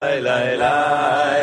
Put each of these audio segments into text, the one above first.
来来来。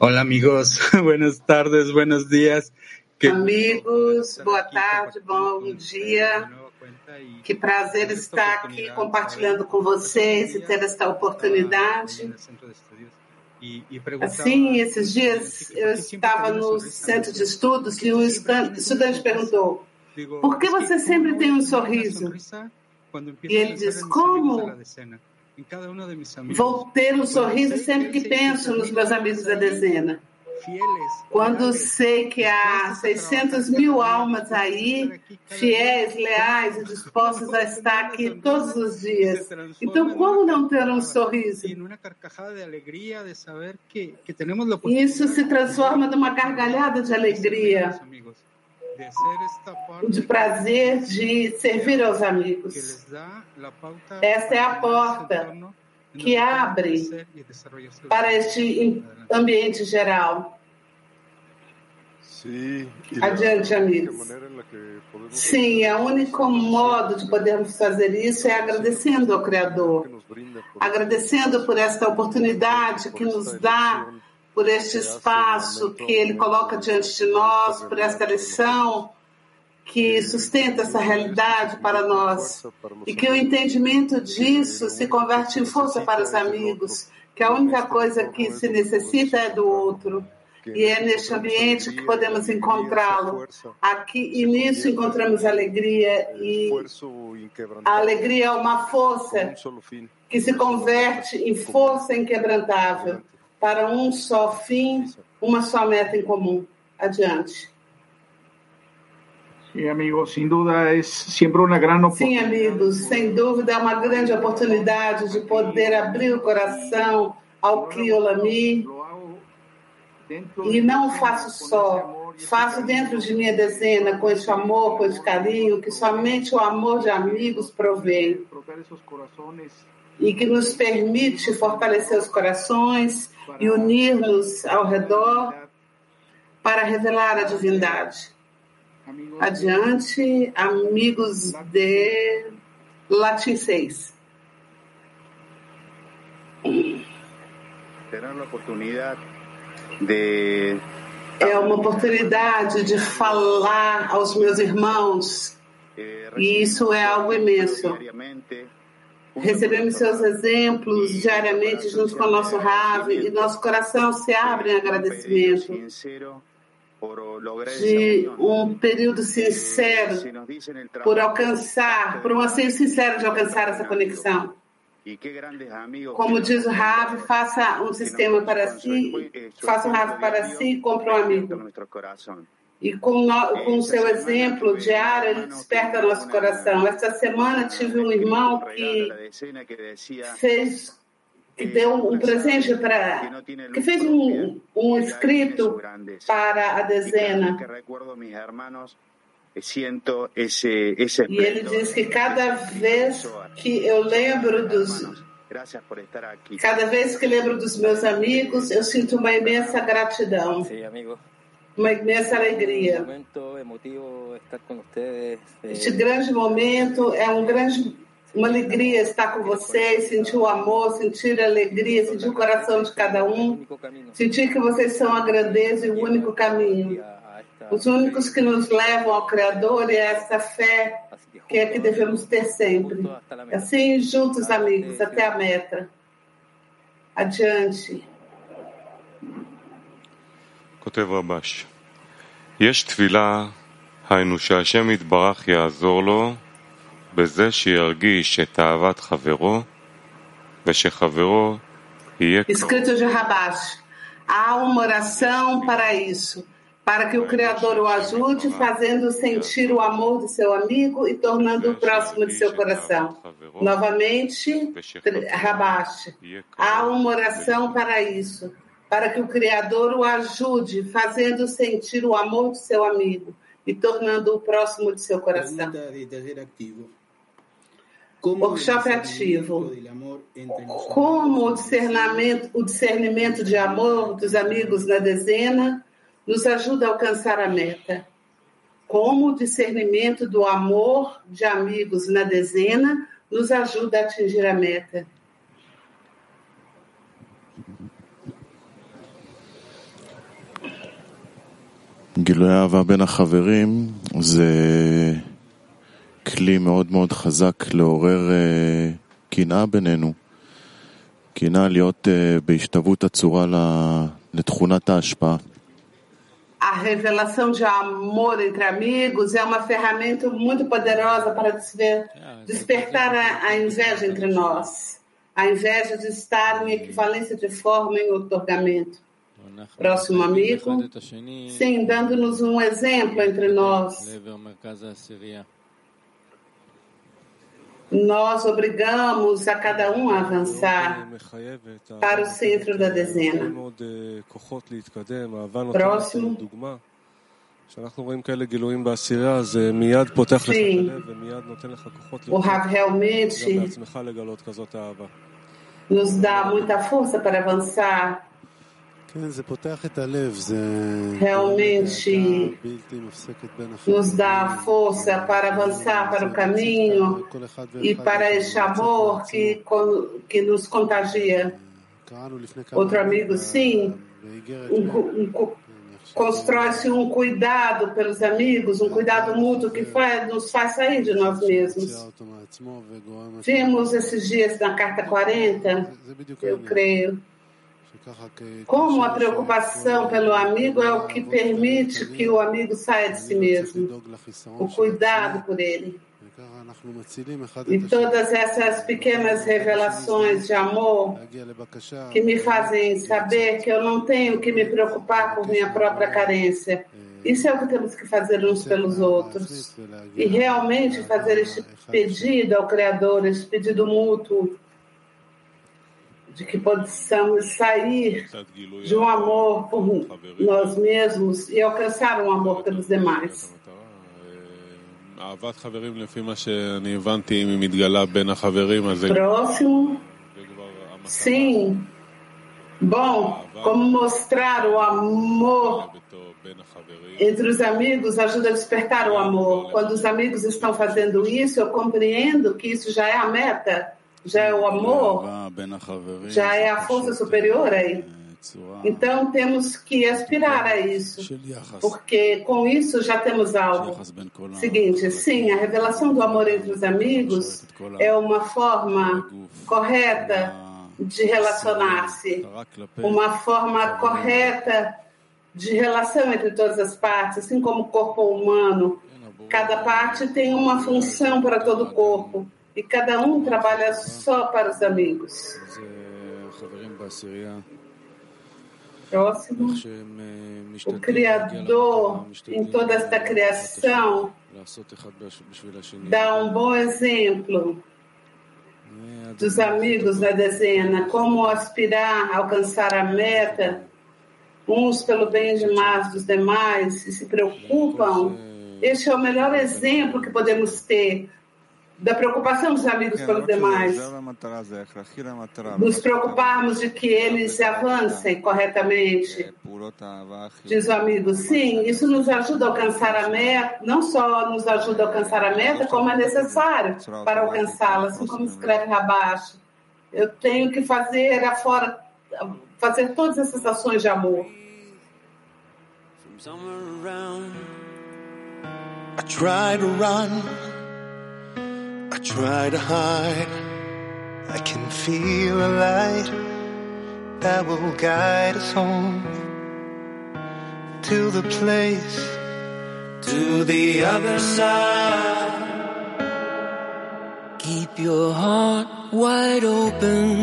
Hola amigos, buenas tardes, buenos días. Que... Amigos, boa tarde, bom dia. Que prazer estar aqui compartilhando com vocês e ter esta oportunidade. Assim, esses dias eu estava no centro de estudos e um estudante perguntou: por que você sempre tem um sorriso? E ele diz: como Vou ter um sorriso sempre que penso nos meus amigos da dezena. Quando sei que há 600 mil almas aí, fiéis, leais e dispostas a estar aqui todos os dias. Então, como não ter um sorriso? Isso se transforma numa gargalhada de alegria de prazer de servir aos amigos. Esta é a porta que abre para este ambiente geral. Adiante, amigos. Sim, é o único modo de podermos fazer isso é agradecendo ao Criador, agradecendo por esta oportunidade que nos dá por este espaço que Ele coloca diante de nós, por esta lição que sustenta essa realidade para nós e que o entendimento disso se converte em força para os amigos, que a única coisa que se necessita é do outro. E é neste ambiente que podemos encontrá-lo. Aqui e nisso encontramos alegria e a alegria é uma força que se converte em força inquebrantável para um só fim, uma só meta em comum. Adiante. Sim, amigos, sem dúvida é sempre uma grande oportunidade. Sim, amigos, sem dúvida é uma grande oportunidade de poder abrir o coração ao Criolami. E não faço só, faço dentro de minha dezena, com esse amor, com esse carinho, que somente o amor de amigos provém. E que nos permite fortalecer os corações e unir-nos ao redor para revelar a divindade. Adiante, amigos de Latim 6. É uma oportunidade de falar aos meus irmãos, e isso é algo imenso recebemos seus exemplos diariamente junto com o nosso Rav e nosso coração se abre em agradecimento de um período sincero por alcançar, por um anseio sincero de alcançar essa conexão. Como diz o Rav, faça um sistema para si, faça um Rav para si e compre um amigo. E com, no, com o seu exemplo diário, ele desperta nosso coração. Esta semana tive um irmão que fez, que deu um presente para, que fez um, um escrito para a dezena. E ele diz que cada vez que eu lembro dos Cada vez que lembro dos meus amigos, eu sinto uma imensa gratidão. Sim, amigo uma imensa alegria. Este grande momento é um grande Uma alegria estar com vocês, sentir o amor, sentir a alegria, sentir o coração de cada um, sentir que vocês são a grandeza e o único caminho. Os únicos que nos levam ao Criador e a essa fé que é que devemos ter sempre. Assim, juntos, amigos, até a meta. Adiante. כותב רבש, יש תפילה, היינו שהשם יתברך יעזור לו בזה שירגיש את אהבת חברו ושחברו יהיה... Escrito de Rabash. Há uma oração para isso para que o Criador o ajude, fazendo sentir o amor de seu amigo e tornando-o próximo de seu coração. Novamente, Rabash, há uma oração para isso, para que o Criador o ajude, fazendo sentir o amor de seu amigo e tornando-o próximo de seu coração. Workshop ativo. Como o discernimento, o discernimento de amor dos amigos na dezena nos ajuda a alcançar a meta. Como o discernimento do amor de amigos na dezena nos ajuda a atingir a meta. גילוי אהבה בין החברים זה כלי מאוד מאוד חזק לעורר קנאה בינינו. קנאה להיות בהשתוות הצורה לתכונת ההשפעה. a revelação de amor entre amigos é uma ferramenta muito poderosa para despertar a, a inveja entre nós. A inveja de estar em equivalência de forma em otorgamento. próximo amigo, sim, dando-nos um exemplo entre nós. Nós obrigamos a cada um a avançar para o centro da dezena. Próximo. Sim. O Rav realmente nos dá muita força para avançar realmente nos dá força para avançar para o caminho e para esse amor que, que nos contagia. Outro amigo, sim, um, um, constrói-se um cuidado pelos amigos, um cuidado mútuo que faz, nos faz sair de nós mesmos. Vimos esses dias na carta 40, eu creio como a preocupação pelo amigo é o que permite que o amigo saia de si mesmo, o cuidado por ele. E todas essas pequenas revelações de amor que me fazem saber que eu não tenho que me preocupar por minha própria carência. Isso é o que temos que fazer uns pelos outros. E realmente fazer este pedido ao Criador, este pedido mútuo de que possamos sair de um amor por nós mesmos e alcançar um amor pelos demais. Próximo. Sim. Bom, como mostrar o amor entre os amigos ajuda a despertar o amor. Quando os amigos estão fazendo isso, eu compreendo que isso já é a meta já é o amor, já é a força superior aí. Então temos que aspirar a isso, porque com isso já temos algo. Seguinte, sim, a revelação do amor entre os amigos é uma forma correta de relacionar-se, uma forma correta de relação entre todas as partes, assim como o corpo humano. Cada parte tem uma função para todo o corpo e cada um trabalha só para os amigos. Próximo. O Criador, em toda esta criação, dá um bom exemplo dos amigos da dezena, como aspirar a alcançar a meta, uns pelo bem demais dos demais, e se preocupam. Este é o melhor exemplo que podemos ter da preocupação dos amigos pelos demais, nos preocuparmos de que eles avancem corretamente. Diz o amigo, sim, isso nos ajuda a alcançar a meta, não só nos ajuda a alcançar a meta, como é necessário para alcançá-la, assim como escreve abaixo. Eu tenho que fazer afora, fazer todas essas ações de amor. I try to run I try to hide. I can feel a light that will guide us home to the place, to the other side. Keep your heart wide open,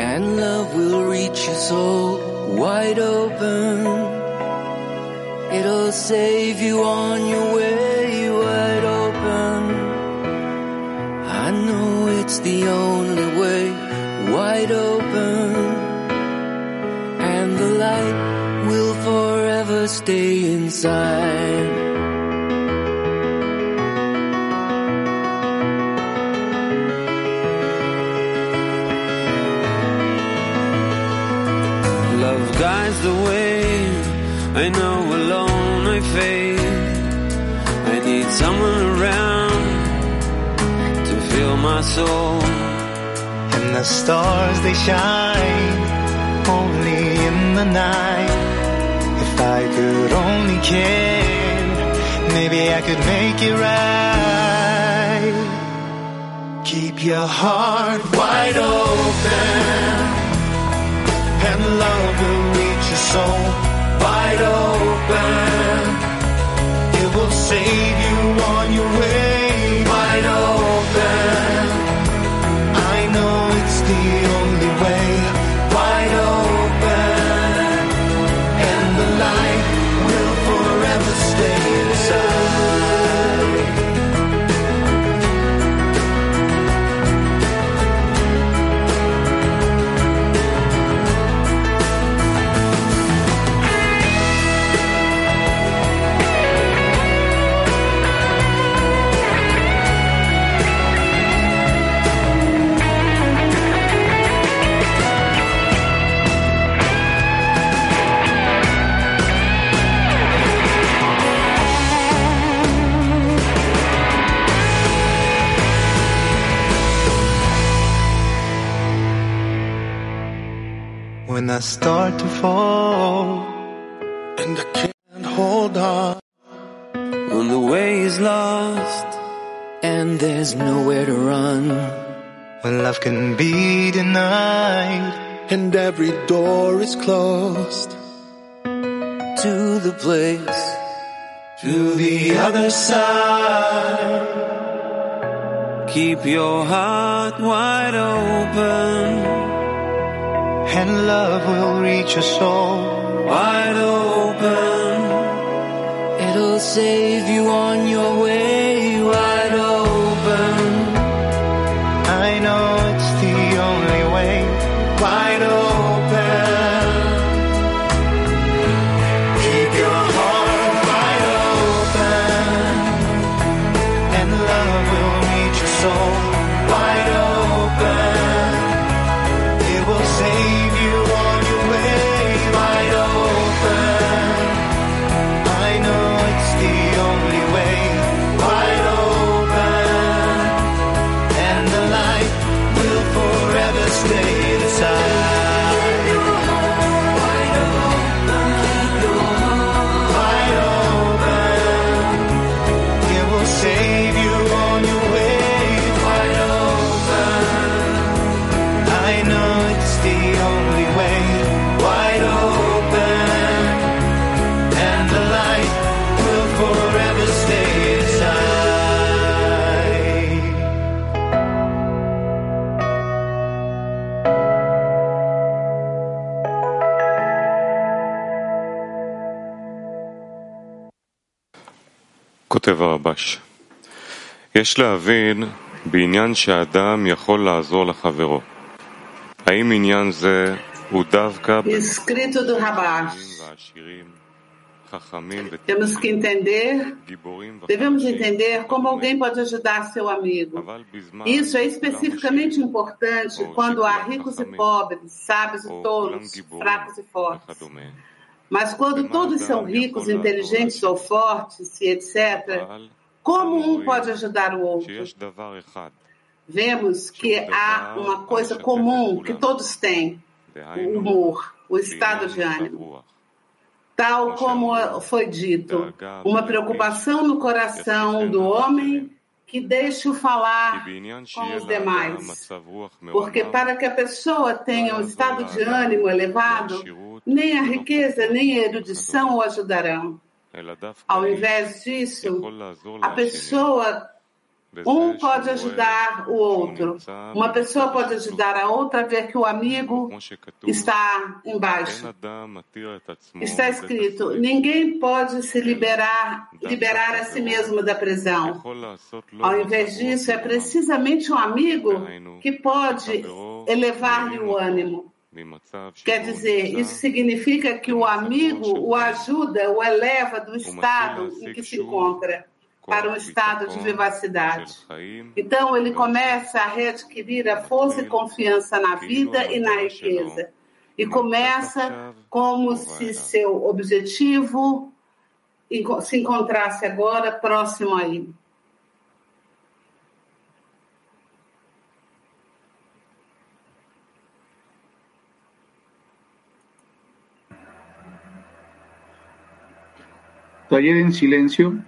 and love will reach your soul wide open. It'll save you on your way wide open. It's the only way, wide open. And the light will forever stay inside. Love guides the way. I know alone I fade. I need someone around fill my soul. And the stars they shine only in the night. If I could only care, maybe I could make it right. Keep your heart wide open, and love will reach your soul wide open. It will save you on your way the I start to fall and I can't hold on. When the way is lost and there's nowhere to run. When love can be denied and every door is closed. To the place, to the other side. Keep your heart wide open and love will reach your soul wide open. It'll save you on כותב הרבש, יש להבין בעניין שהאדם יכול לעזור לחברו. האם עניין זה הוא דווקא Escrito do Rabash. לעשירים, Temos que entender, devemos entender como alguém pode ajudar seu amigo. Isso é especificamente importante quando há ricos e pobres, sábios e tolos, fracos e fortes. Mas quando todos são ricos, inteligentes ou fortes, e etc., como um pode ajudar o outro? Vemos que há uma coisa comum que todos têm: o humor, o estado de ânimo. Tal como foi dito, uma preocupação no coração do homem que deixe-o falar com os demais. Porque para que a pessoa tenha um estado de ânimo elevado, nem a riqueza nem a erudição o ajudarão. Ao invés disso, a pessoa um pode ajudar o outro. Uma pessoa pode ajudar a outra a ver que o amigo está embaixo. Está escrito: ninguém pode se liberar, liberar a si mesmo da prisão. Ao invés disso, é precisamente o amigo que pode elevar-lhe o ânimo. Quer dizer, isso significa que o amigo o ajuda, o eleva do estado em que se encontra para um estado de vivacidade. Então, ele começa a readquirir a força e confiança na vida e na riqueza. E começa como se seu objetivo se encontrasse agora próximo a ele. Taller em silêncio.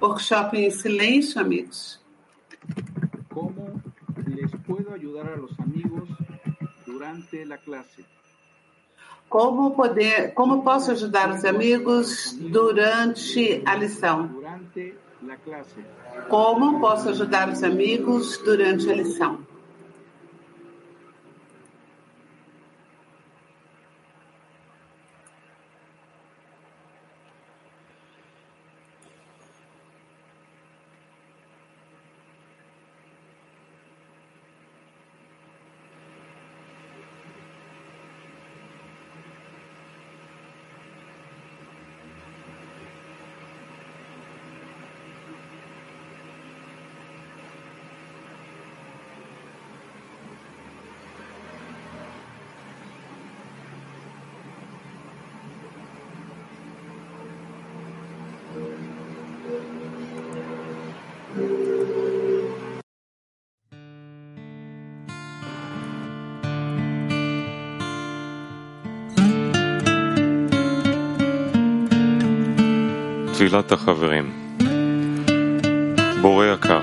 Workshop em silêncio, amigos. Como les puedo ayudar a los amigos durante la clase? Como poder, como posso ajudar os amigos durante a lição? Durante la clase. Como posso ajudar os amigos durante a lição? תפילת החברים בורא יקר,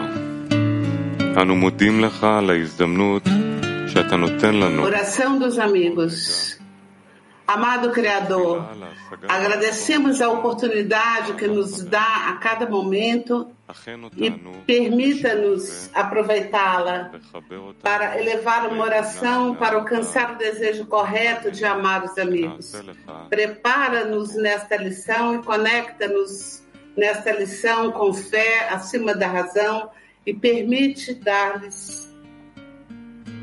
אנו מודים לך על ההזדמנות שאתה נותן לנו Oração dos amigos. Amado Criador, agradecemos a oportunidade que nos dá a cada momento e permita-nos aproveitá-la para elevar uma oração para alcançar o desejo correto de amar os amigos. Prepara-nos nesta lição e conecta-nos nesta lição com fé acima da razão e permite dar-lhes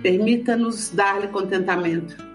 permita-nos dar-lhe contentamento.